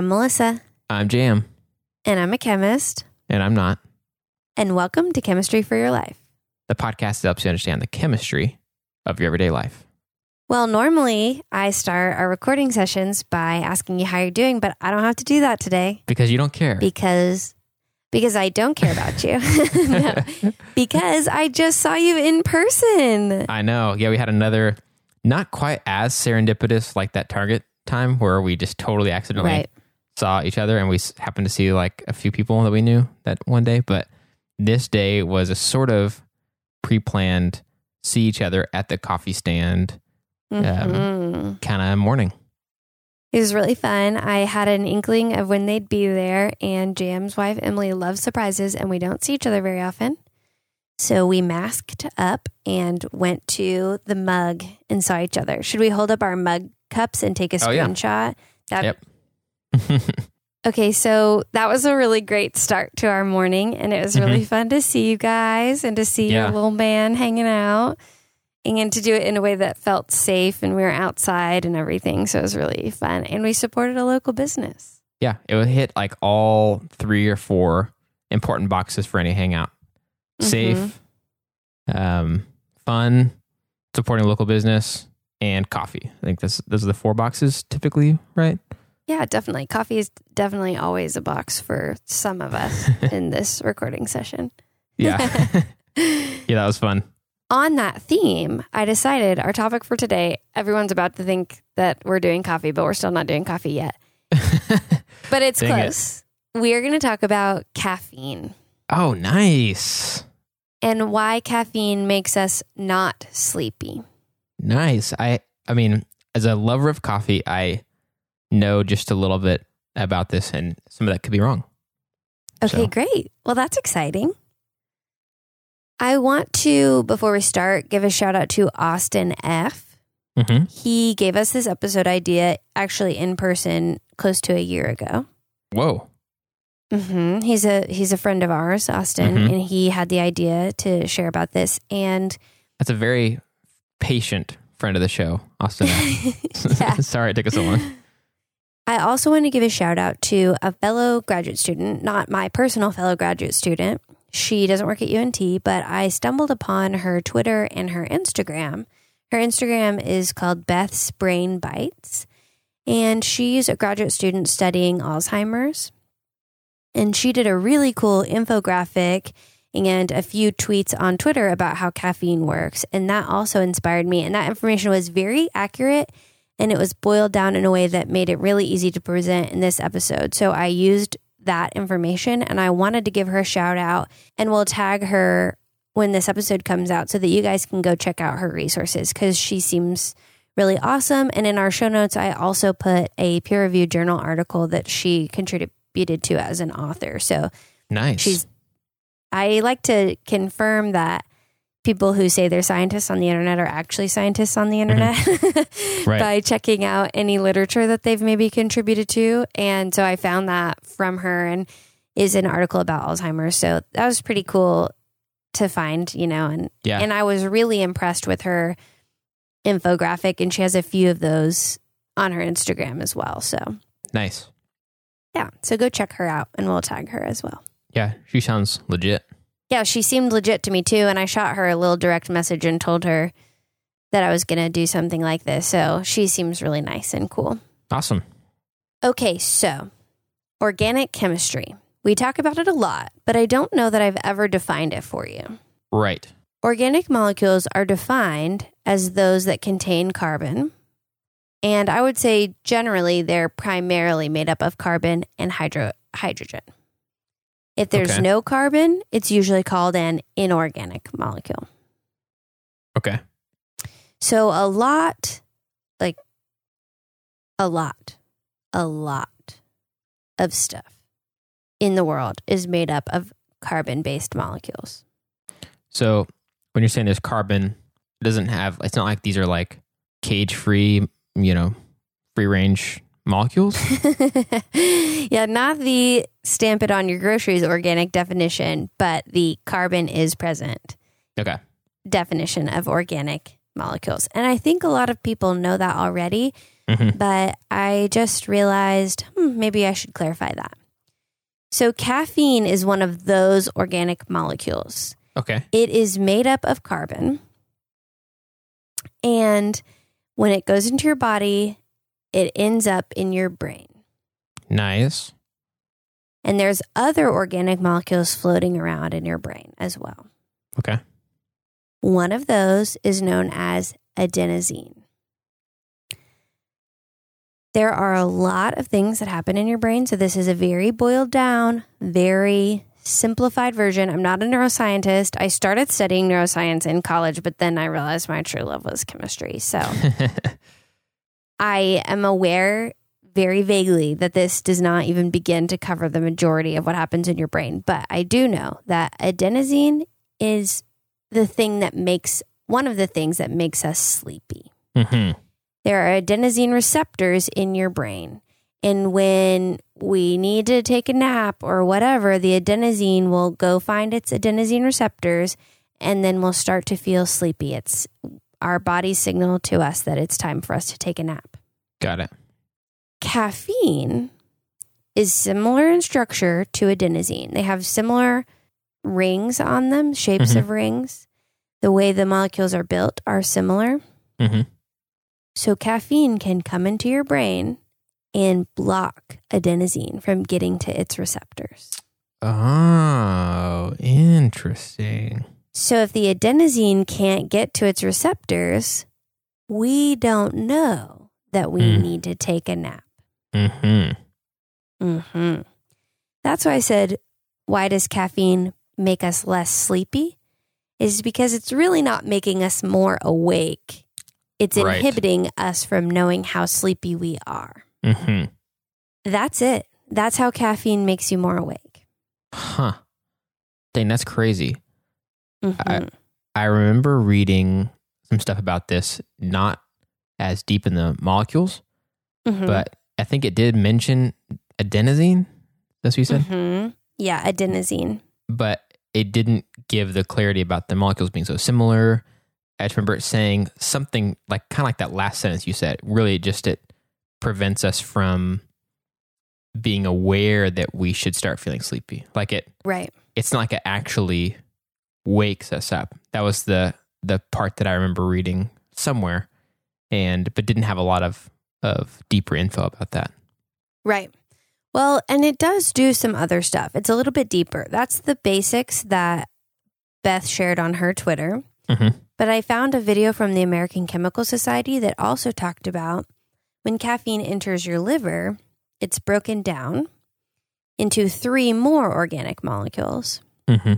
I'm Melissa, I'm Jam, and I'm a chemist. and I'm not. And welcome to Chemistry for Your Life. The podcast that helps you understand the chemistry of your everyday life. Well, normally I start our recording sessions by asking you how you're doing, but I don't have to do that today Because you don't care. because because I don't care about you. No, because I just saw you in person. I know. Yeah, we had another not quite as serendipitous like that Target time where we just totally accidentally Right. Saw each other and we happened to see like a few people that we knew that one day. But this day was a sort of pre planned see each other at the coffee stand Mhm. kind of morning. It was really fun. I had an inkling of when they'd be there, and Jam's wife, Emily, loves surprises, and we don't see each other very often. So we masked up and went to the mug and saw each other. Should we hold up our mug cups and take a Oh, yeah. screenshot? That, Yep. Okay, so that was a really great start to our morning, and it was really fun to see you guys and to see your Mm-hmm. Little man hanging out and to do it in a way that felt safe. And we were outside and everything, so it was really fun. And we supported a local business. Yeah, it would hit like all three or four important boxes for any hangout. Safe, um, fun, supporting local business, and coffee. I think this those are the four boxes typically, right? Yeah, definitely. Coffee is definitely always a box for some of us in this recording session. Yeah. yeah, that was fun. On that theme, I decided our topic for today, everyone's about to think that we're doing coffee, but we're still not doing coffee yet. But it's Dang it. close. We are going to talk about caffeine oh, nice. and why caffeine makes us not sleepy. Nice. I I mean, as a lover of coffee, I know just a little bit about this and some of that could be wrong. Okay, So- great. Well, that's exciting. I want to, before we start, give a shout out to Austin F. Mm-hmm. He gave us this episode idea actually in person close to a year ago. Whoa. hmm He's a he's a friend of ours, Austin, Mhm. and he had the idea to share about this. And That's a very patient friend of the show, Austin. Sorry it took us so long. I also want to give a shout out to a fellow graduate student, not my personal fellow graduate student. She doesn't work at UNT, but I stumbled upon her Twitter and her Instagram. Her Instagram is called Beth's Brain Bites, and she's a graduate student studying Alzheimer's. And she did a really cool infographic and a few tweets on Twitter about how caffeine works. And that also inspired me. And that information was very accurate and it was boiled down in a way that made it really easy to present in this episode. So I used that information and I wanted to give her a shout out and we'll tag her when this episode comes out so that you guys can go check out her resources because she seems really awesome. And in our show notes, I also put a peer reviewed journal article that she contributed to as an author. So Nice. she's I like to confirm that people who say they're scientists on the internet are actually scientists on the mm-hmm. internet Right. by checking out any literature that they've maybe contributed to. And so I found that from her and is an article about Alzheimer's. So that was pretty cool to find, you know, and yeah. and I was really impressed with her infographic and she has a few of those on her Instagram as well. So nice. yeah, so go check her out and we'll tag her as well. Yeah, she sounds legit. Yeah, she seemed legit to me too. And I shot her a little direct message and told her that I was going to do something like this. So she seems really nice and cool. Awesome. Okay, so organic chemistry. We talk about it a lot, but I don't know that I've ever defined it for you. Right. Organic molecules are defined as those that contain carbon. And I would say generally they're primarily made up of carbon and hydro- hydrogen. If there's Okay. no carbon, it's usually called an inorganic molecule. Okay. So a lot, like a lot, a lot of stuff in the world is made up of carbon based molecules. So when you're saying there's carbon, it doesn't have. It's not like these are like cage free, you know, free range molecules. yeah, not the stamp it on your groceries organic definition, but the carbon is present Okay. definition of organic molecules. And I think a lot of people know that already. Mhm. but I just realized hmm, maybe I should clarify that. So, caffeine is one of those organic molecules. Okay. It is made up of carbon. And when it goes into your body, it ends up in your brain. Nice. And there's other organic molecules floating around in your brain as well. Okay. One of those is known as adenosine. There are a lot of things that happen in your brain. So, this is a very boiled down, very simplified version. I'm not a neuroscientist. I started studying neuroscience in college, but then I realized my true love was chemistry. So, I am aware very vaguely that this does not even begin to cover the majority of what happens in your brain. But I do know that adenosine is the thing that makes one of the things that makes us sleepy. hmm There are adenosine receptors in your brain. And when we need to take a nap or whatever, the adenosine will go find its adenosine receptors and then we'll start to feel sleepy. It's our body's signal to us that it's time for us to take a nap. Got it. Caffeine is similar in structure to adenosine. They have similar rings on them, shapes Mhm. of rings. The way the molecules are built are similar. hmm So caffeine can come into your brain and block adenosine from getting to its receptors. Oh, interesting. So if the adenosine can't get to its receptors, we don't know that we Hmm. need to take a nap. hmm hmm That's why I said, why does caffeine make us less sleepy? Is because it's really not making us more awake. It's Right. inhibiting us from knowing how sleepy we are. hmm That's it. That's how caffeine makes you more awake. Huh. Dang, that's crazy. Mhm. I remember reading some stuff about this, not as deep in the molecules, Mhm. but I think it did mention adenosine. That's what you said? Mhm. Yeah, adenosine. But it didn't give the clarity about the molecules being so similar. I just remember it saying something like kind of like that last sentence you said. Really, just it prevents us from being aware that we should start feeling sleepy. Like it, Right. it's not like it actually wakes us up. That was the the part that I remember reading somewhere, and but didn't have a lot of of deeper info about that. Right. Well, and it does do some other stuff. It's a little bit deeper. That's the basics that Beth shared on her Twitter. Mhm. But I found a video from the American Chemical Society that also talked about when caffeine enters your liver, it's broken down into three more organic molecules. hmm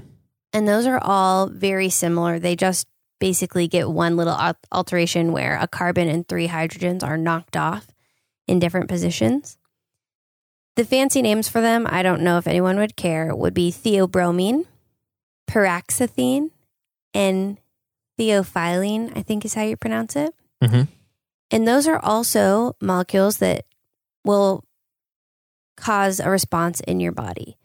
And those are all very similar. They just basically get one little alteration where a carbon and three hydrogens are knocked off in different positions. The fancy names for them, I don't know if anyone would care, would be theobromine, paraxanthine, and theophylline, I think is how you pronounce it. Mhm. And those are also molecules that will cause a response in your body.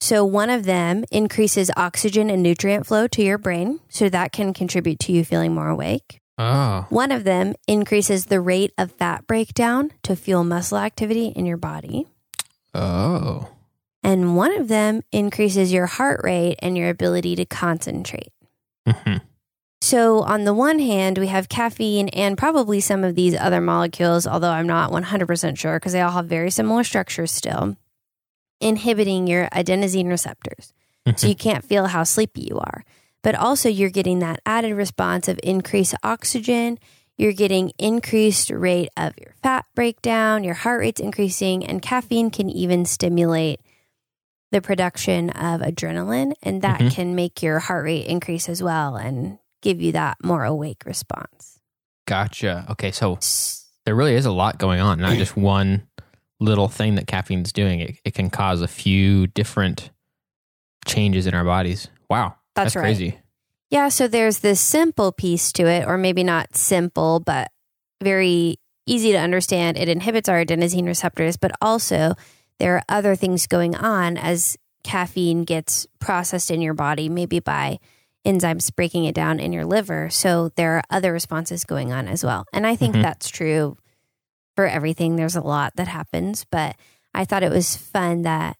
So, one of them increases oxygen and nutrient flow to your brain, so that can contribute to you feeling more awake. Oh, One of them increases the rate of fat breakdown to fuel muscle activity in your body. oh, And one of them increases your heart rate and your ability to concentrate. hmm So, on the one hand, we have caffeine and probably some of these other molecules, although I'm not 100% sure because they all have very similar structures still, inhibiting your adenosine receptors. So, you can't feel how sleepy you are. But also, you're getting that added response of increased oxygen. You're getting increased rate of your fat breakdown, your heart rate's increasing, and caffeine can even stimulate the production of adrenaline, and that Mhm. can make your heart rate increase as well and give you that more awake response. gotcha. Okay, so there really is a lot going on, not just one little thing that caffeine's doing. It, it can cause a few different changes in our bodies. Wow, That's right. crazy. Yeah, so there's this simple piece to it, or maybe not simple, but very easy to understand. It inhibits our adenosine receptors, but also there are other things going on as caffeine gets processed in your body, maybe by enzymes breaking it down in your liver. So there are other responses going on as well. And I think Mhm. that's true for everything. There's a lot that happens, but I thought it was fun that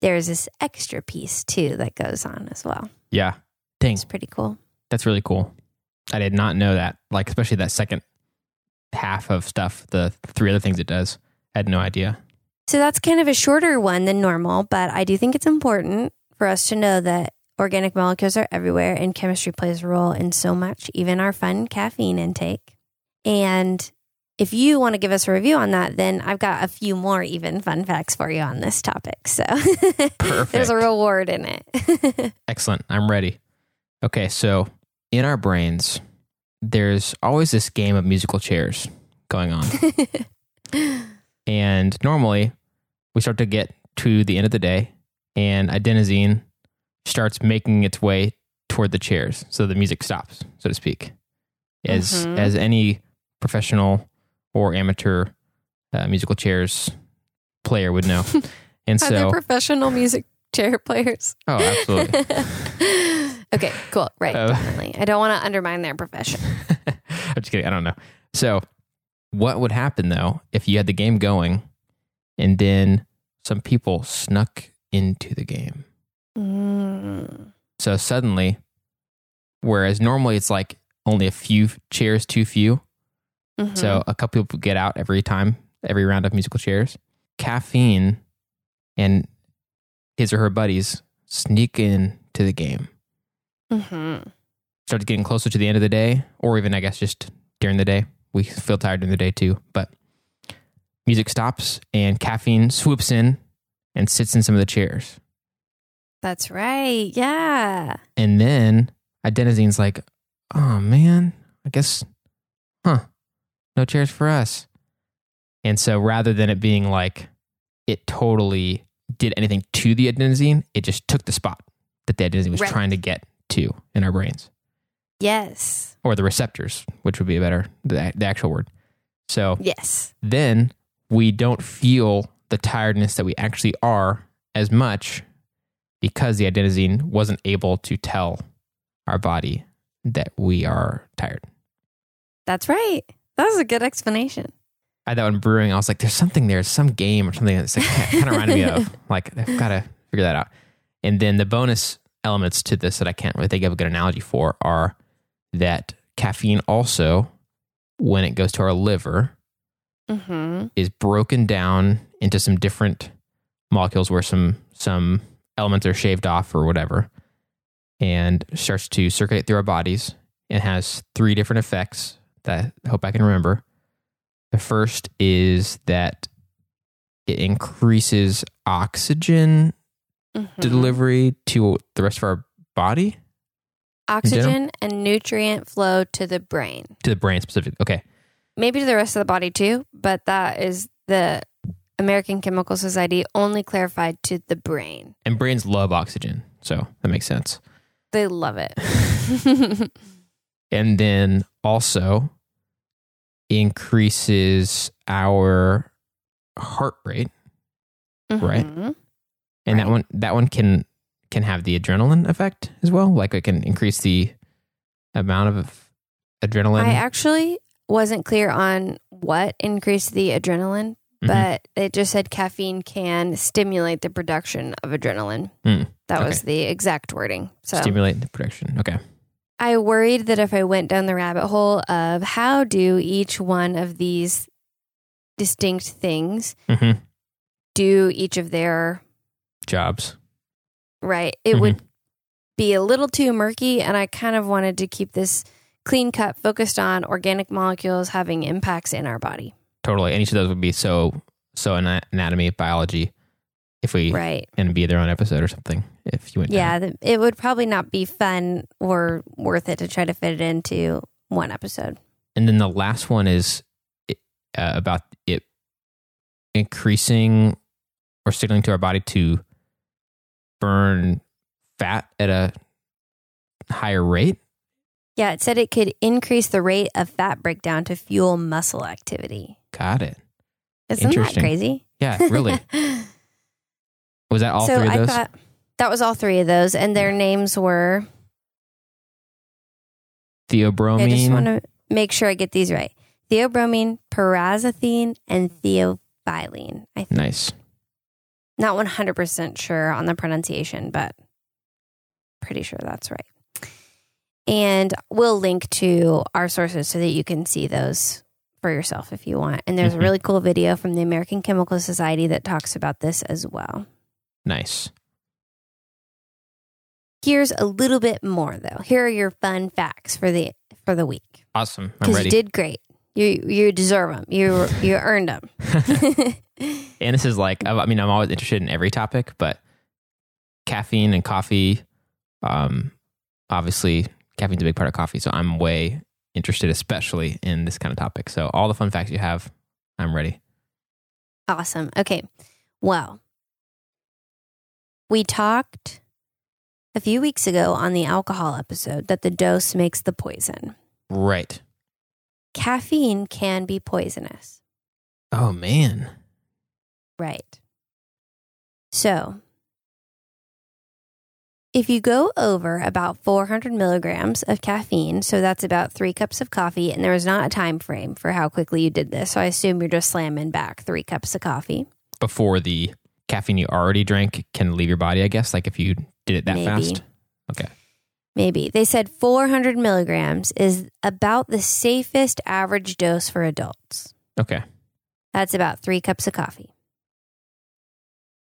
there's this extra piece too that goes on as well. Yeah. Dang. It's pretty cool. That's really cool. I did not know that. Like, especially that second half of stuff, the three other things it does. I had no idea. So that's kind of a shorter one than normal, but I do think it's important for us to know that organic molecules are everywhere and chemistry plays a role in so much, even our fun caffeine intake. And if you want to give us a review on that, then I've got a few more even fun facts for you on this topic. So there's a reward in it. Excellent. I'm ready. Okay, so in our brains, there's always this game of musical chairs going on. and normally we start to get to the end of the day and adenosine starts making its way toward the chairs. So the music stops, so to speak. As Mhm. as any professional or amateur uh, musical chairs player would know. And Are there so professional music chair players? Oh, absolutely. okay, cool. Right, Uh, definitely. I don't want to undermine their profession. I'm just kidding. I don't know. So, what would happen though if you had the game going and then some people snuck into the game? Mm. So, suddenly, whereas normally it's like only a few chairs too few, Mhm. so a couple people get out every time, every round of musical chairs, caffeine and his or her buddies sneak in to the game. Mhm. starts getting closer to the end of the day, or even I guess just during the day. We feel tired during the day too, but music stops and caffeine swoops in and sits in some of the chairs. That's right. Yeah. And then adenosine's like, oh man, I guess, huh, no chairs for us. And so rather than it being like it totally did anything to the adenosine, it just took the spot that the adenosine was Right. trying to get to in our brains. Yes. or the receptors, which would be a better the, the actual word. So Yes. then we don't feel the tiredness that we actually are as much because the adenosine wasn't able to tell our body that we are tired. That's right. That was a good explanation. I thought when brewing, I was like, "There's something there, some game or something that's like, kind of reminded me of." Like, I've got to figure that out. And then the bonus elements to this that I can't really think of a good analogy for are that caffeine also, when it goes to our liver, Mm-hmm. is broken down into some different molecules where some some elements are shaved off or whatever and starts to circulate through our bodies and has three different effects that I hope I can remember. The first is that it increases oxygen Mm-hmm. delivery to the rest of our body Oxygen and nutrient flow to the brain. to the brain specifically. Okay. Maybe to the rest of the body too, but that is the American Chemical Society only clarified to the brain. And brains love oxygen. So that makes sense. They love it. and then also increases our heart rate Right. Mhm. and that one that one can can have the adrenaline effect as well like it can increase the amount of adrenaline I actually wasn't clear on what increased the adrenaline, Mhm. but it just said caffeine can stimulate the production of adrenaline. Hmm. That was the exact wording. So stimulate the production okay I worried that if I went down the rabbit hole of how do each one of these distinct things hmm do each of their jobs right, it Mhm. would be a little too murky. And I kind of wanted to keep this clean cut, focused on organic molecules having impacts in our body. totally and each of those would be so so anatomy biology if we Right. and be their own episode or something if you went Yeah, th- it would probably not be fun or worth it to try to fit it into one episode. And then the last one is uh, about it increasing or signaling to our body to burn fat at a higher rate. Yeah, it said it could increase the rate of fat breakdown to fuel muscle activity. Got it. Isn't that crazy? Yeah, really. Was that all so three of I those? thought that was all three of those, and their names were. Theobromine. I just want to make sure I get these right. theobromine, paraxanthine, and theophylline. I think. Nice. Not 100% sure on the pronunciation, but pretty sure that's right. And we'll link to our sources so that you can see those for yourself if you want. And there's Mhm. a really cool video from the American Chemical Society that talks about this as well. Nice. Here's a little bit more though. Here are your fun facts for the for the week Awesome. I'm because ready. you did great. You you deserve them. You you earned them. and this is like, I mean, I'm always interested in every topic, but caffeine and coffee, um, obviously, caffeine's a big part of coffee. So I'm way interested, especially in this kind of topic. So all the fun facts you have, I'm ready. Awesome. Okay. Well, we talked a few weeks ago on the alcohol episode that the dose makes the poison. Right. Caffeine can be poisonous. Oh, man. Right. So, if you go over about 400 milligrams of caffeine, so that's about three cups of coffee, and there was not a time frame for how quickly you did this. So I assume you're just slamming back three cups of coffee. Before the caffeine you already drank can leave your body, I guess, like if you did it that Maybe. fast. Okay. Maybe. They said 400 milligrams is about the safest average dose for adults. Okay. That's about three cups of coffee.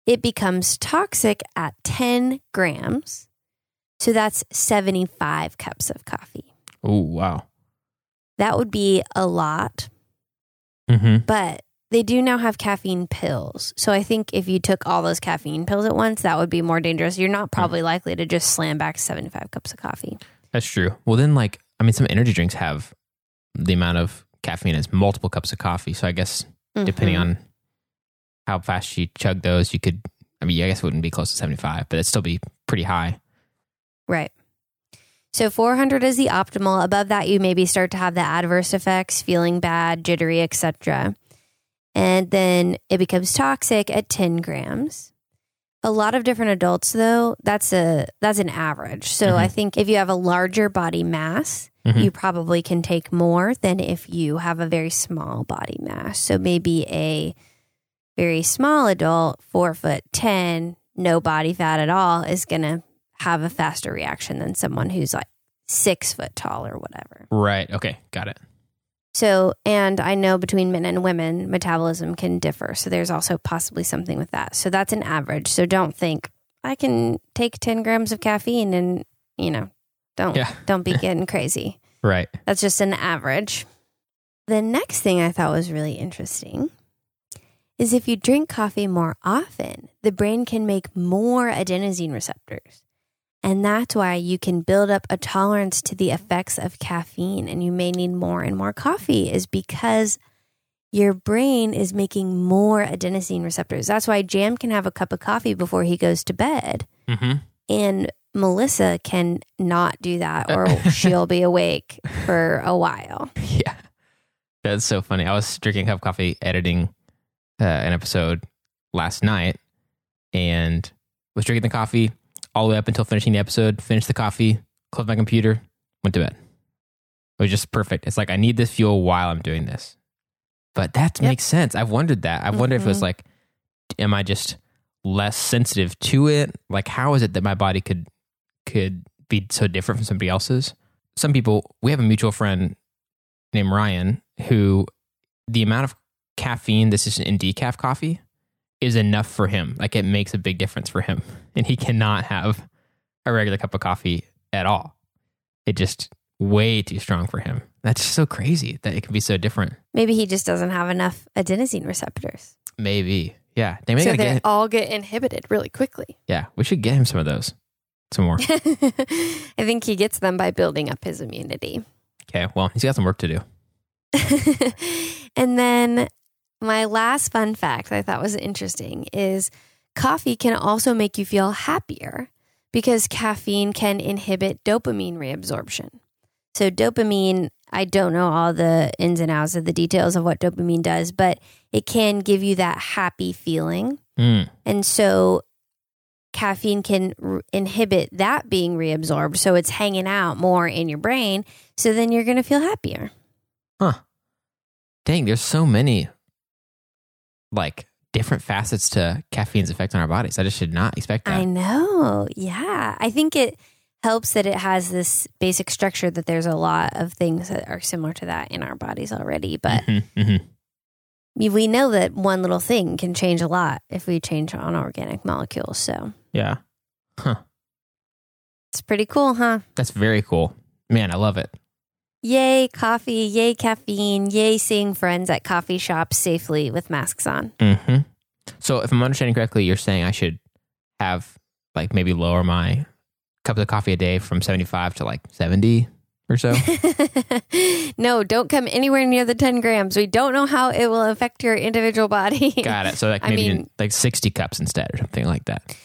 It becomes toxic at 10 grams. So that's 75 cups of coffee. Oh, wow. That would be a lot, Mm-hmm. but they do now have caffeine pills. So I think if you took all those caffeine pills at once, that would be more dangerous. You're not probably likely to just slam back 75 cups of coffee. That's true. Well, then, like, I mean, some energy drinks have the amount of caffeine as multiple cups of coffee. So I guess depending Mhm. on how fast you chug those, you could. I mean, I guess it wouldn't be close to seventy-five, but it'd still be pretty high. Right. So 400 is the optimal. Above that, you maybe start to have the adverse effects, feeling bad, jittery, etc. And then it becomes toxic at 10 grams. A lot of different adults, though, that's a that's an average. So Mhm. I think if you have a larger body mass, Mhm. you probably can take more than if you have a very small body mass. So maybe a very small adult, four foot ten, no body fat at all, is gonna have a faster reaction than someone who's like six foot tall or whatever. Right. Okay. Got it. So, and I know between men and women, metabolism can differ. So there's also possibly something with that. So that's an average. So don't think I can take 10 grams of caffeine and, you know, don't, Yeah. don't be getting crazy. Right. That's just an average. The next thing I thought was really interesting is if you drink coffee more often, the brain can make more adenosine receptors. And that's why you can build up a tolerance to the effects of caffeine and you may need more and more coffee is because your brain is making more adenosine receptors. That's why Jam can have a cup of coffee before he goes to bed Mm-hmm. and Melissa can not do that or she'll be awake for a while. Yeah. That's so funny. I was drinking a cup of coffee, editing uh, an episode last night, and was drinking the coffee all the way up until finishing the episode. Finished the coffee, closed my computer, went to bed. It was just perfect. It's like I need this fuel while I'm doing this. But that Yep. makes sense. I've wondered that. I've wondered if it was Mhm. like, am I just less sensitive to it? Like, how is it that my body could could be so different from somebody else's? Some people. We have a mutual friend named Ryan who the amount of caffeine that's just in decaf coffee is enough for him. Like it makes a big difference for him. And he cannot have a regular cup of coffee at all. It just way too strong for him. That's so crazy that it can be so different. Maybe he just doesn't have enough adenosine receptors. Maybe. Yeah. They may so they all get inhibited really quickly. Yeah. We should get him some of those. Some more. I think he gets them by building up his immunity. Okay. Well, he's got some work to do. and then my last fun fact I thought was interesting is coffee can also make you feel happier because caffeine can inhibit dopamine reabsorption. So, dopamine, I don't know all the ins and outs of the details of what dopamine does, but it can give you that happy feeling. Mm. And so, caffeine can r- inhibit that being reabsorbed. So, it's hanging out more in your brain. So, then you're going to feel happier. Huh. Dang, there's so many like different facets to caffeine's effect on our bodies. I just should not expect that. I know. Yeah. I think it helps that it has this basic structure that there's a lot of things that are similar to that in our bodies already. But Mhm, mhm. we know that one little thing can change a lot if we change on organic molecules. So Yeah. Huh. it's pretty cool, huh? That's very cool. Man, I love it. Yay, coffee. Yay, caffeine. Yay, seeing friends at coffee shops safely with masks on. hmm So, if I'm understanding correctly, you're saying I should have like maybe lower my cups of coffee a day from 75 to like 70 or so. no, don't come anywhere near the 10 grams. We don't know how it will affect your individual body. Got it. So, like I maybe mean- like 60 cups instead or something like that.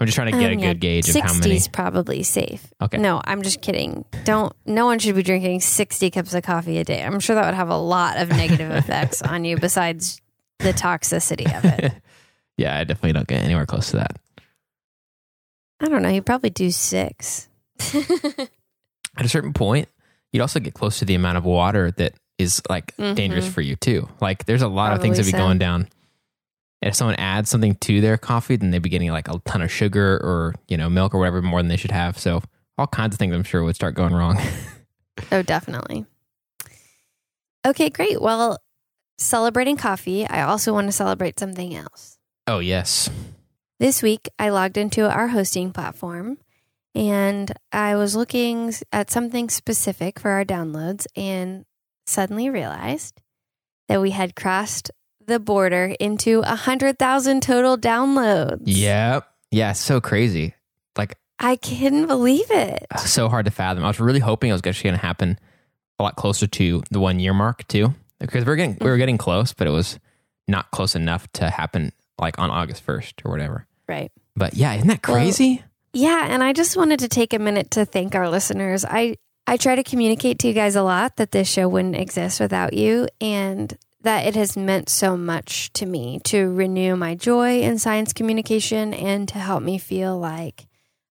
I'm just trying to get Um, a yeah, good gauge of 60 how many. is probably safe. Okay. No, I'm just kidding. Don't. No one should be drinking 60 cups of coffee a day. I'm sure that would have a lot of negative effects on you besides the toxicity of it. yeah, I definitely don't get anywhere close to that. I don't know. You probably do six. At a certain point, you'd also get close to the amount of water that is like dangerous Mhm. for you too. Like there's a lot of things that Probably be so. going down. If someone adds something to their coffee, then they'd be getting like a ton of sugar or, you know, milk or whatever more than they should have. So all kinds of things I'm sure would start going wrong. Oh, definitely. Okay, great. Well, celebrating coffee, I also want to celebrate something else. oh yes. This week, I logged into our hosting platform and I was looking at something specific for our downloads and suddenly realized that we had crossed the border into a 100,000 total downloads. Yep. Yeah, it's so crazy. Like I couldn't believe it. Uh, so hard to fathom. I was really hoping it was actually going to happen a lot closer to the one year mark too, because we're getting we were getting close, but it was not close enough to happen like on August first or whatever. Right. But yeah, isn't that Well, crazy? Yeah, and I just wanted to take a minute to thank our listeners. I I try to communicate to you guys a lot that this show wouldn't exist without you and that it has meant so much to me to renew my joy in science communication and to help me feel like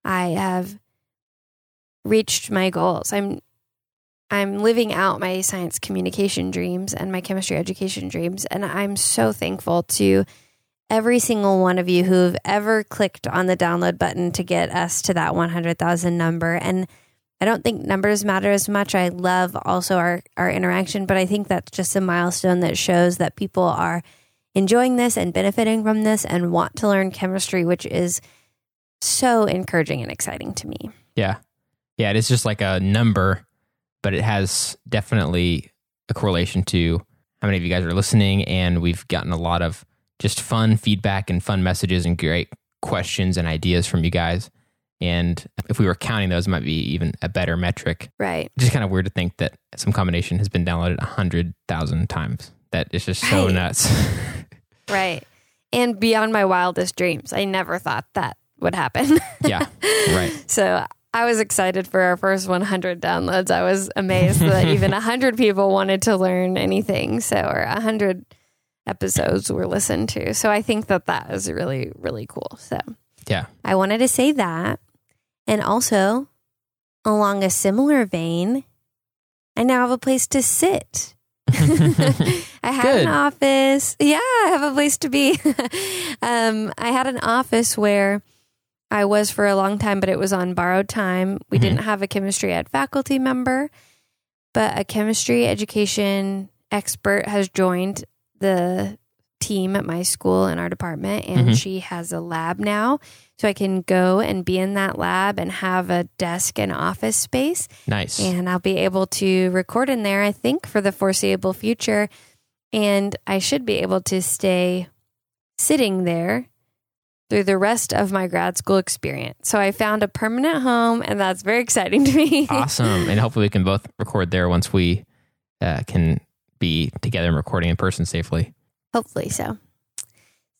I have reached my goals. I'm I'm living out my science communication dreams and my chemistry education dreams and I'm so thankful to every single one of you who've ever clicked on the download button to get us to that 100,000 number. And I don't think numbers matter as much. I love also our, our interaction, but I think that's just a milestone that shows that people are enjoying this and benefiting from this and want to learn chemistry, which is so encouraging and exciting to me. Yeah. Yeah, it is just like a number, but it has definitely a correlation to how many of you guys are listening. And we've gotten a lot of just fun feedback and fun messages and great questions and ideas from you guys. And if we were counting those, it might be even a better metric. Right. Just kind of weird to think that some combination has been downloaded 100,000 times. That is just so Right. nuts. Right. And beyond my wildest dreams, I never thought that would happen. yeah, right. So I was excited for our first 100 downloads. I was amazed that even 100 people wanted to learn anything. So, or 100 episodes were listened to. So I think that that is really, really cool. So Yeah. I wanted to say that. And also, along a similar vein, I now have a place to sit. I had Good. an office. Yeah, I have a place to be. um, I had an office where I was for a long time, but it was on borrowed time. We Mhm. didn't have a chemistry ed faculty member, but a chemistry education expert has joined the team at my school in our department, and Mhm. she has a lab now. So I can go and be in that lab and have a desk and office space nice. and I'll be able to record in there, I think, for the foreseeable future. And I should be able to stay sitting there through the rest of my grad school experience. So I found a permanent home, and that's very exciting to me. awesome. And hopefully we can both record there once we uh, can be together and recording in person safely. Hopefully so.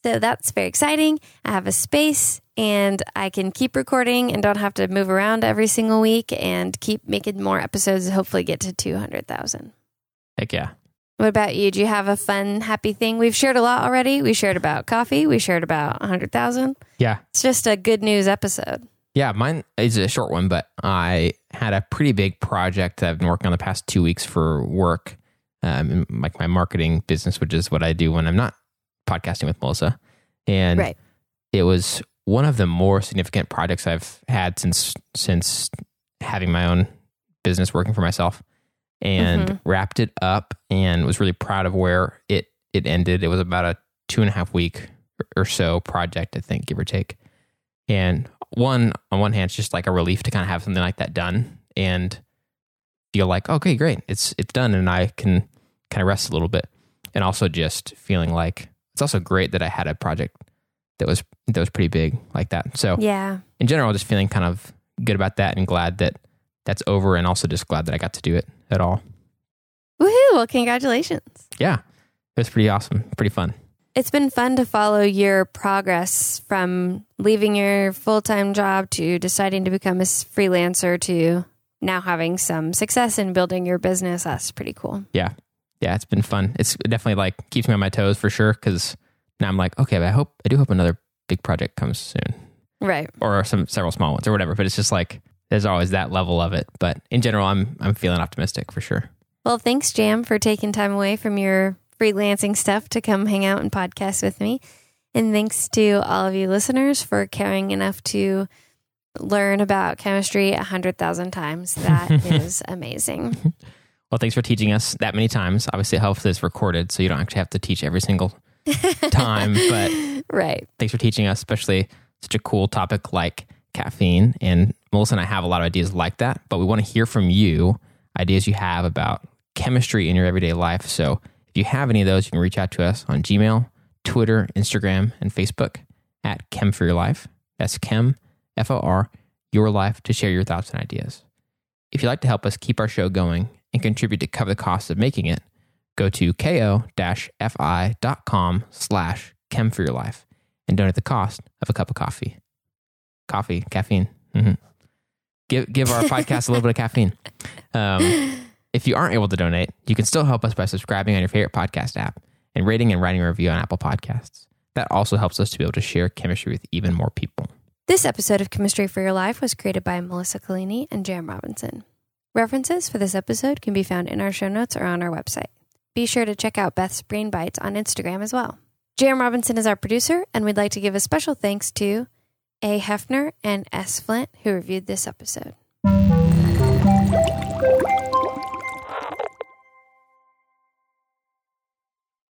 So that's very exciting. I have a space and I can keep recording and don't have to move around every single week and keep making more episodes hopefully get to 200,000. Heck yeah. What about you? Do you have a fun, happy thing? We've shared a lot already. We shared about coffee. We shared about 100,000. Yeah. It's just a good news episode. Yeah, mine is a short one, but I had a pretty big project that I've been working on the past two weeks for work. um, like my marketing business, which is what I do when I'm not podcasting with Melissa. And Right. it was one of the more significant projects I've had since since having my own business working for myself and Mhm. wrapped it up and was really proud of where it it ended. It was about a two and a half week or so project, I think, give or take. And one on one hand, it's just like a relief to kind of have something like that done and feel like, okay, great, it's it's done, and I can kind of rest a little bit. And also just feeling like it's also great that I had a project that was that was pretty big like that. So Yeah. in general, just feeling kind of good about that and glad that that's over, and also just glad that I got to do it at all. Woohoo. Well, congratulations. Yeah, it was pretty awesome, pretty fun. It's been fun to follow your progress from leaving your full time job to deciding to become a freelancer to now having some success in building your business. That's pretty cool. Yeah, yeah, it's been fun. It's definitely like keeps me on my toes for sure because now I'm like, okay, but I hope I do hope another big project comes soon, Right. or some several small ones or whatever. But it's just like there's always that level of it. But in general, I'm I'm feeling optimistic for sure. Well, thanks, Jam, for taking time away from your freelancing stuff to come hang out and podcast with me. And thanks to all of you listeners for caring enough to learn about chemistry a hundred thousand times. That is amazing. Well, thanks for teaching us that many times. Obviously, it helps that it's recorded, so you don't actually have to teach every single time. but right. thanks for teaching us, especially such a cool topic like caffeine. And Melissa and I have a lot of ideas like that, but we want to hear from you ideas you have about chemistry in your everyday life. So if you have any of those, you can reach out to us on Gmail, Twitter, Instagram, and Facebook at Chem for Your Life. That's Chem, F O R, Your Life, to share your thoughts and ideas. If you'd like to help us keep our show going and contribute to cover the costs of making it, go to ko-fi.com slash chem for your life and donate the cost of a cup of coffee. Coffee, caffeine. hmm Give give our podcast a little bit of caffeine. Um, if you aren't able to donate, you can still help us by subscribing on your favorite podcast app and rating and writing a review on Apple Podcasts. That also helps us to be able to share chemistry with even more people. This episode of Chemistry for Your Life was created by Melissa Collini and Jam Robinson. References for this episode can be found in our show notes or on our website. Be sure to check out Beth's Brain Bites on Instagram as well. Jam Robinson is our producer, and we'd like to give a special thanks to A. Hefner and S. Flint, who reviewed this episode.